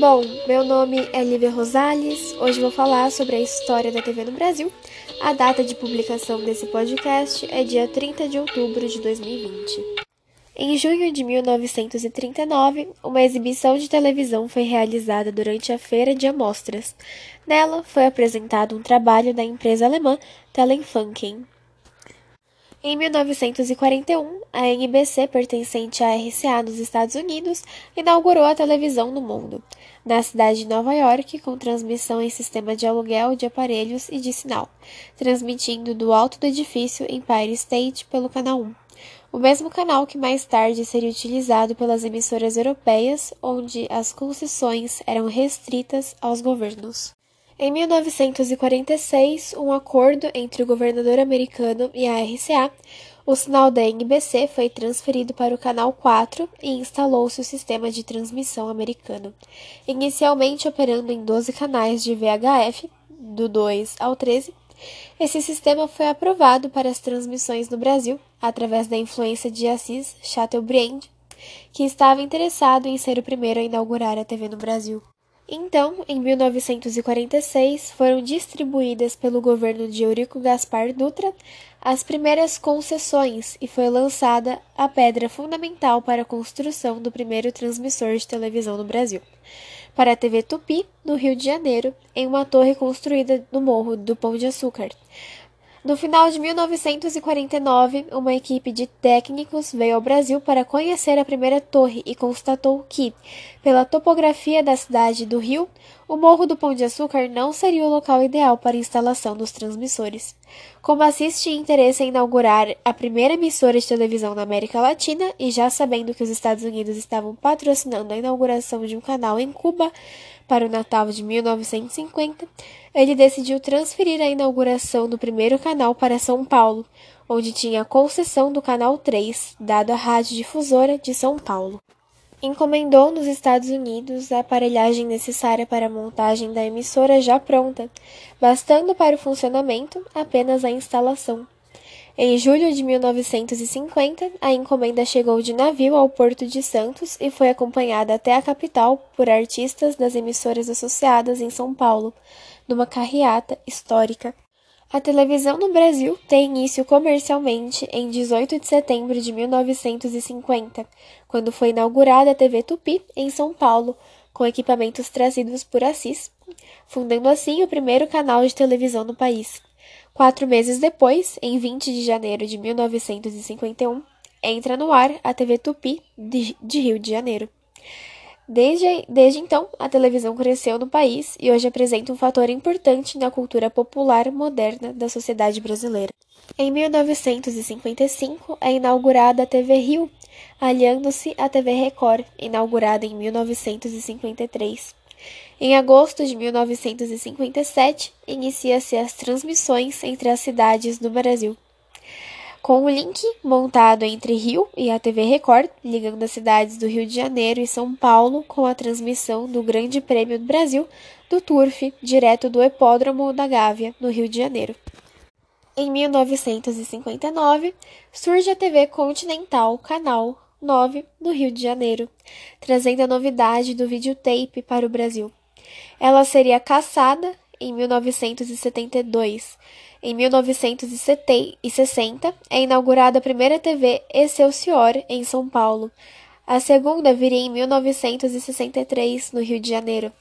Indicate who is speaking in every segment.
Speaker 1: Bom, meu nome é Lívia Rosales. Hoje vou falar sobre a história da TV no Brasil. A data de publicação desse podcast é dia 30 de outubro de 2020. Em junho de 1939, uma exibição de televisão foi realizada durante a Feira de Amostras. Nela foi apresentado um trabalho da empresa alemã Telefunken. Em 1941, a NBC, pertencente à RCA nos Estados Unidos, inaugurou a televisão no mundo, na cidade de Nova York, com transmissão em sistema de aluguel de aparelhos e de sinal, transmitindo do alto do edifício Empire State pelo canal 1. O mesmo canal que mais tarde seria utilizado pelas emissoras europeias, onde as concessões eram restritas aos governos. Em 1946, um acordo entre o governador americano e a RCA, o sinal da NBC foi transferido para o canal 4 e instalou-se o sistema de transmissão americano, inicialmente operando em 12 canais de VHF, do 2 ao 13. Esse sistema foi aprovado para as transmissões no Brasil através da influência de Assis Chateaubriand, que estava interessado em ser o primeiro a inaugurar a TV no Brasil. Então, em 1946, foram distribuídas pelo governo de Eurico Gaspar Dutra as primeiras concessões e foi lançada a pedra fundamental para a construção do primeiro transmissor de televisão no Brasil, para a TV Tupi, no Rio de Janeiro, em uma torre construída no Morro do Pão de Açúcar, no final de 1949, uma equipe de técnicos veio ao Brasil para conhecer a primeira torre e constatou que, pela topografia da cidade do Rio, o Morro do Pão de Açúcar não seria o local ideal para a instalação dos transmissores. Como assiste interesse em inaugurar a primeira emissora de televisão na América Latina e já sabendo que os Estados Unidos estavam patrocinando a inauguração de um canal em Cuba para o Natal de 1950, ele decidiu transferir a inauguração do primeiro canal para São Paulo, onde tinha a concessão do Canal 3, dado à Rádio Difusora de São Paulo encomendou nos Estados Unidos a aparelhagem necessária para a montagem da emissora já pronta, bastando para o funcionamento apenas a instalação. Em julho de 1950, a encomenda chegou de navio ao Porto de Santos e foi acompanhada até a capital por artistas das emissoras associadas em São Paulo, numa carreata histórica. A televisão no Brasil tem início comercialmente em 18 de setembro de 1950, quando foi inaugurada a TV Tupi em São Paulo, com equipamentos trazidos por Assis, fundando assim o primeiro canal de televisão no país. Quatro meses depois, em 20 de janeiro de 1951, entra no ar a TV Tupi de, Rio de Janeiro. Desde, desde então, a televisão cresceu no país e hoje apresenta um fator importante na cultura popular moderna da sociedade brasileira. Em 1955 é inaugurada a TV Rio, aliando-se à TV Record, inaugurada em 1953. Em agosto de 1957, inicia-se as transmissões entre as cidades do Brasil com o link montado entre Rio e a TV Record, ligando as cidades do Rio de Janeiro e São Paulo com a transmissão do Grande Prêmio do Brasil do Turf, direto do Hipódromo da Gávea, no Rio de Janeiro. Em 1959, surge a TV Continental, canal 9, no Rio de Janeiro, trazendo a novidade do videotape para o Brasil. Ela seria caçada em 1972 em 1960, é inaugurada a primeira TV Excelsior em São Paulo. A segunda viria em 1963, no Rio de Janeiro.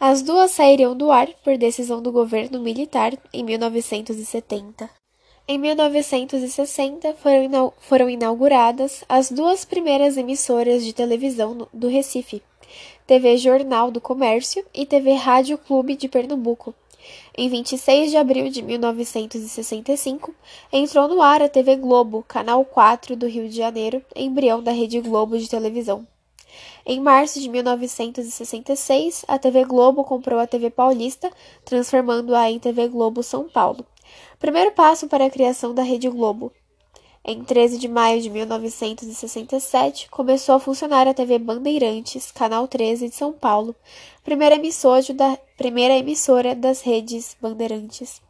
Speaker 1: As duas sairiam do ar por decisão do governo militar em 1970. Em 1960 foram, foram inauguradas as duas primeiras emissoras de televisão do Recife, TV Jornal do Comércio e TV Rádio Clube de Pernambuco. Em 26 de abril de 1965, entrou no ar a TV Globo, canal 4 do Rio de Janeiro, embrião da Rede Globo de televisão. Em março de 1966, a TV Globo comprou a TV Paulista, transformando-a em TV Globo São Paulo. Primeiro passo para a criação da Rede Globo. Em 13 de maio de 1967, começou a funcionar a TV Bandeirantes, Canal 13 de São Paulo, primeira emissora, da, primeira emissora das redes Bandeirantes.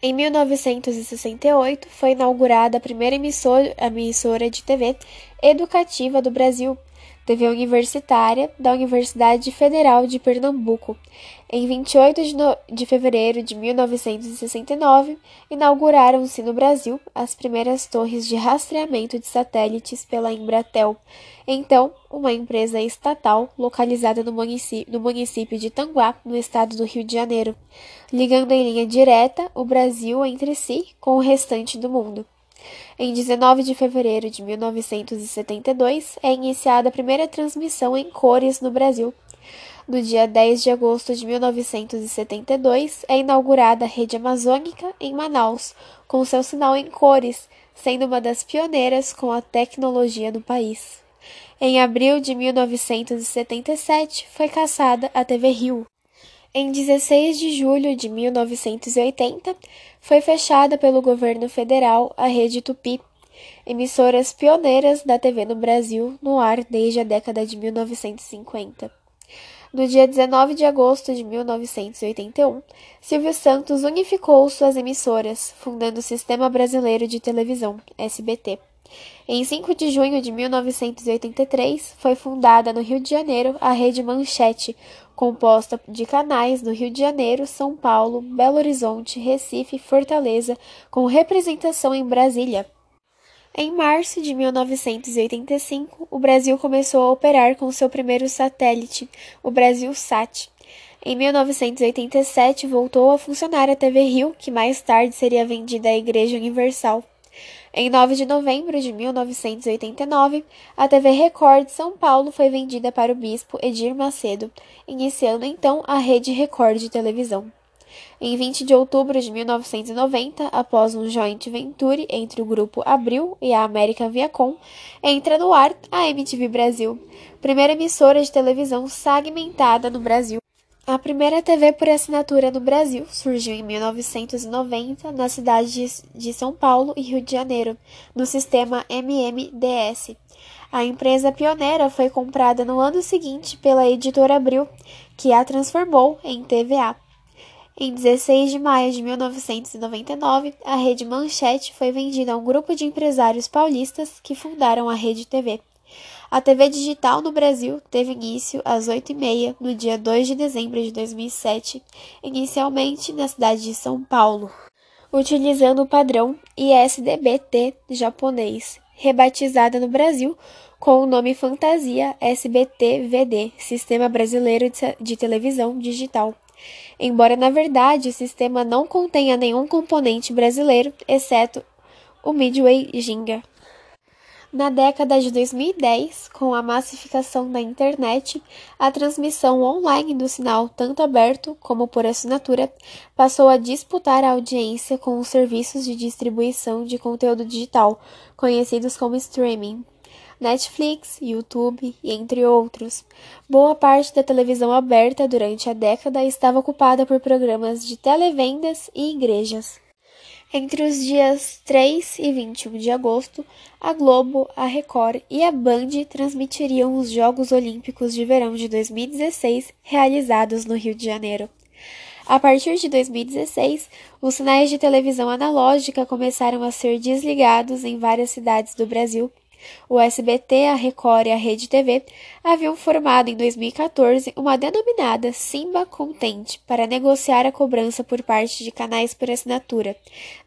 Speaker 1: Em 1968, foi inaugurada a primeira emissora, emissora de TV educativa do Brasil, TV universitária da Universidade Federal de Pernambuco. Em 28 de, no... de fevereiro de 1969, inauguraram-se no Brasil as primeiras torres de rastreamento de satélites pela Embratel, então uma empresa estatal localizada no município, no município de Tanguá, no estado do Rio de Janeiro, ligando em linha direta o Brasil entre si com o restante do mundo. Em 19 de fevereiro de 1972 é iniciada a primeira transmissão em cores no Brasil. No dia 10 de agosto de 1972 é inaugurada a Rede Amazônica em Manaus, com seu sinal em cores, sendo uma das pioneiras com a tecnologia no país. Em abril de 1977 foi caçada a TV Rio. Em 16 de julho de 1980, foi fechada pelo governo federal a Rede Tupi, emissoras pioneiras da TV no Brasil no ar desde a década de 1950. No dia 19 de agosto de 1981, Silvio Santos unificou suas emissoras, fundando o Sistema Brasileiro de Televisão, SBT. Em 5 de junho de 1983, foi fundada no Rio de Janeiro a Rede Manchete, composta de canais no Rio de Janeiro, São Paulo, Belo Horizonte, Recife e Fortaleza, com representação em Brasília. Em março de 1985, o Brasil começou a operar com seu primeiro satélite, o Brasil Sat. Em 1987, voltou a funcionar a TV Rio, que mais tarde seria vendida à Igreja Universal. Em 9 de novembro de 1989, a TV Record de São Paulo foi vendida para o bispo Edir Macedo, iniciando então a Rede Record de televisão. Em 20 de outubro de 1990, após um joint venture entre o grupo Abril e a American Viacom, entra no ar a MTV Brasil, primeira emissora de televisão segmentada no Brasil. A primeira TV por assinatura no Brasil surgiu em 1990 na cidades de São Paulo e Rio de Janeiro, no sistema MMDS. A empresa pioneira foi comprada no ano seguinte pela editora Abril, que a transformou em TVA. Em 16 de maio de 1999, a Rede Manchete foi vendida a um grupo de empresários paulistas que fundaram a Rede TV. A TV digital no Brasil teve início às 8h30 no dia 2 de dezembro de 2007, inicialmente na cidade de São Paulo, utilizando o padrão ISDB-T japonês, rebatizada no Brasil com o nome Fantasia SBT-VD, Sistema Brasileiro de Televisão Digital. Embora na verdade o sistema não contenha nenhum componente brasileiro, exceto o Midway Ginga. Na década de 2010, com a massificação da internet, a transmissão online do sinal, tanto aberto como por assinatura, passou a disputar a audiência com os serviços de distribuição de conteúdo digital, conhecidos como streaming. Netflix, YouTube entre outros. Boa parte da televisão aberta durante a década estava ocupada por programas de televendas e igrejas. Entre os dias 3 e 21 de agosto, a Globo, a Record e a Band transmitiriam os Jogos Olímpicos de Verão de 2016 realizados no Rio de Janeiro. A partir de 2016, os sinais de televisão analógica começaram a ser desligados em várias cidades do Brasil o SBT, a Record e a Rede TV haviam formado em 2014 uma denominada Simba Contente para negociar a cobrança por parte de canais por assinatura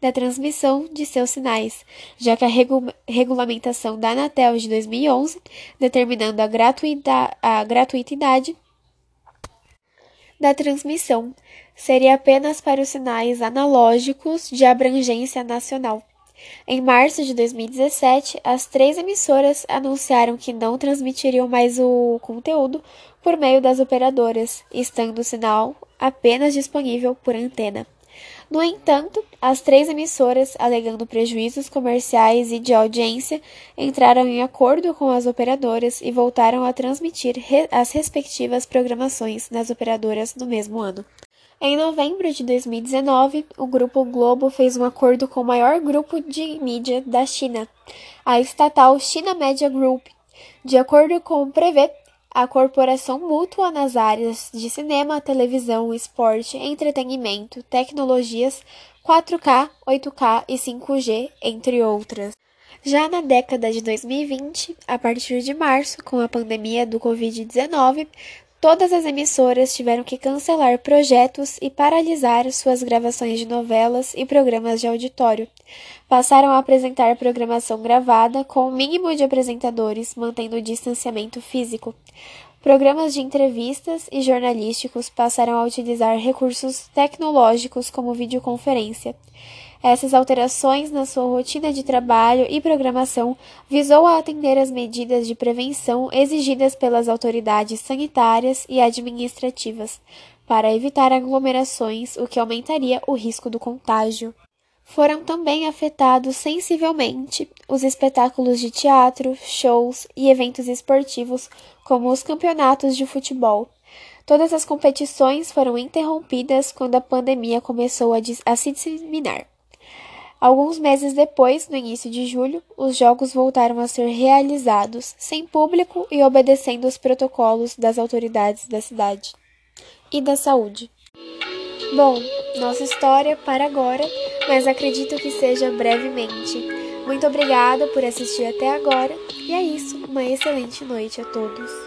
Speaker 1: da transmissão de seus sinais, já que a regu regulamentação da Anatel de 2011, determinando a, gratuita a gratuitidade da transmissão, seria apenas para os sinais analógicos de abrangência nacional. Em março de 2017, as três emissoras anunciaram que não transmitiriam mais o conteúdo por meio das operadoras, estando o sinal apenas disponível por antena. No entanto, as três emissoras, alegando prejuízos comerciais e de audiência, entraram em acordo com as operadoras e voltaram a transmitir as respectivas programações nas operadoras no mesmo ano. Em novembro de 2019, o Grupo Globo fez um acordo com o maior grupo de mídia da China, a estatal China Media Group. De acordo com o prevê, a corporação mútua nas áreas de cinema, televisão, esporte, entretenimento, tecnologias, 4K, 8K e 5G, entre outras. Já na década de 2020, a partir de março, com a pandemia do Covid-19, todas as emissoras tiveram que cancelar projetos e paralisar suas gravações de novelas e programas de auditório. Passaram a apresentar programação gravada com o mínimo de apresentadores, mantendo o distanciamento físico. Programas de entrevistas e jornalísticos passaram a utilizar recursos tecnológicos como videoconferência. Essas alterações na sua rotina de trabalho e programação visou a atender às medidas de prevenção exigidas pelas autoridades sanitárias e administrativas, para evitar aglomerações, o que aumentaria o risco do contágio. Foram também afetados sensivelmente os espetáculos de teatro, shows e eventos esportivos, como os campeonatos de futebol. Todas as competições foram interrompidas quando a pandemia começou a, a se disseminar. Alguns meses depois, no início de julho, os jogos voltaram a ser realizados sem público e obedecendo os protocolos das autoridades da cidade e da saúde. Bom, nossa história para agora, mas acredito que seja brevemente. Muito obrigada por assistir até agora e é isso. Uma excelente noite a todos.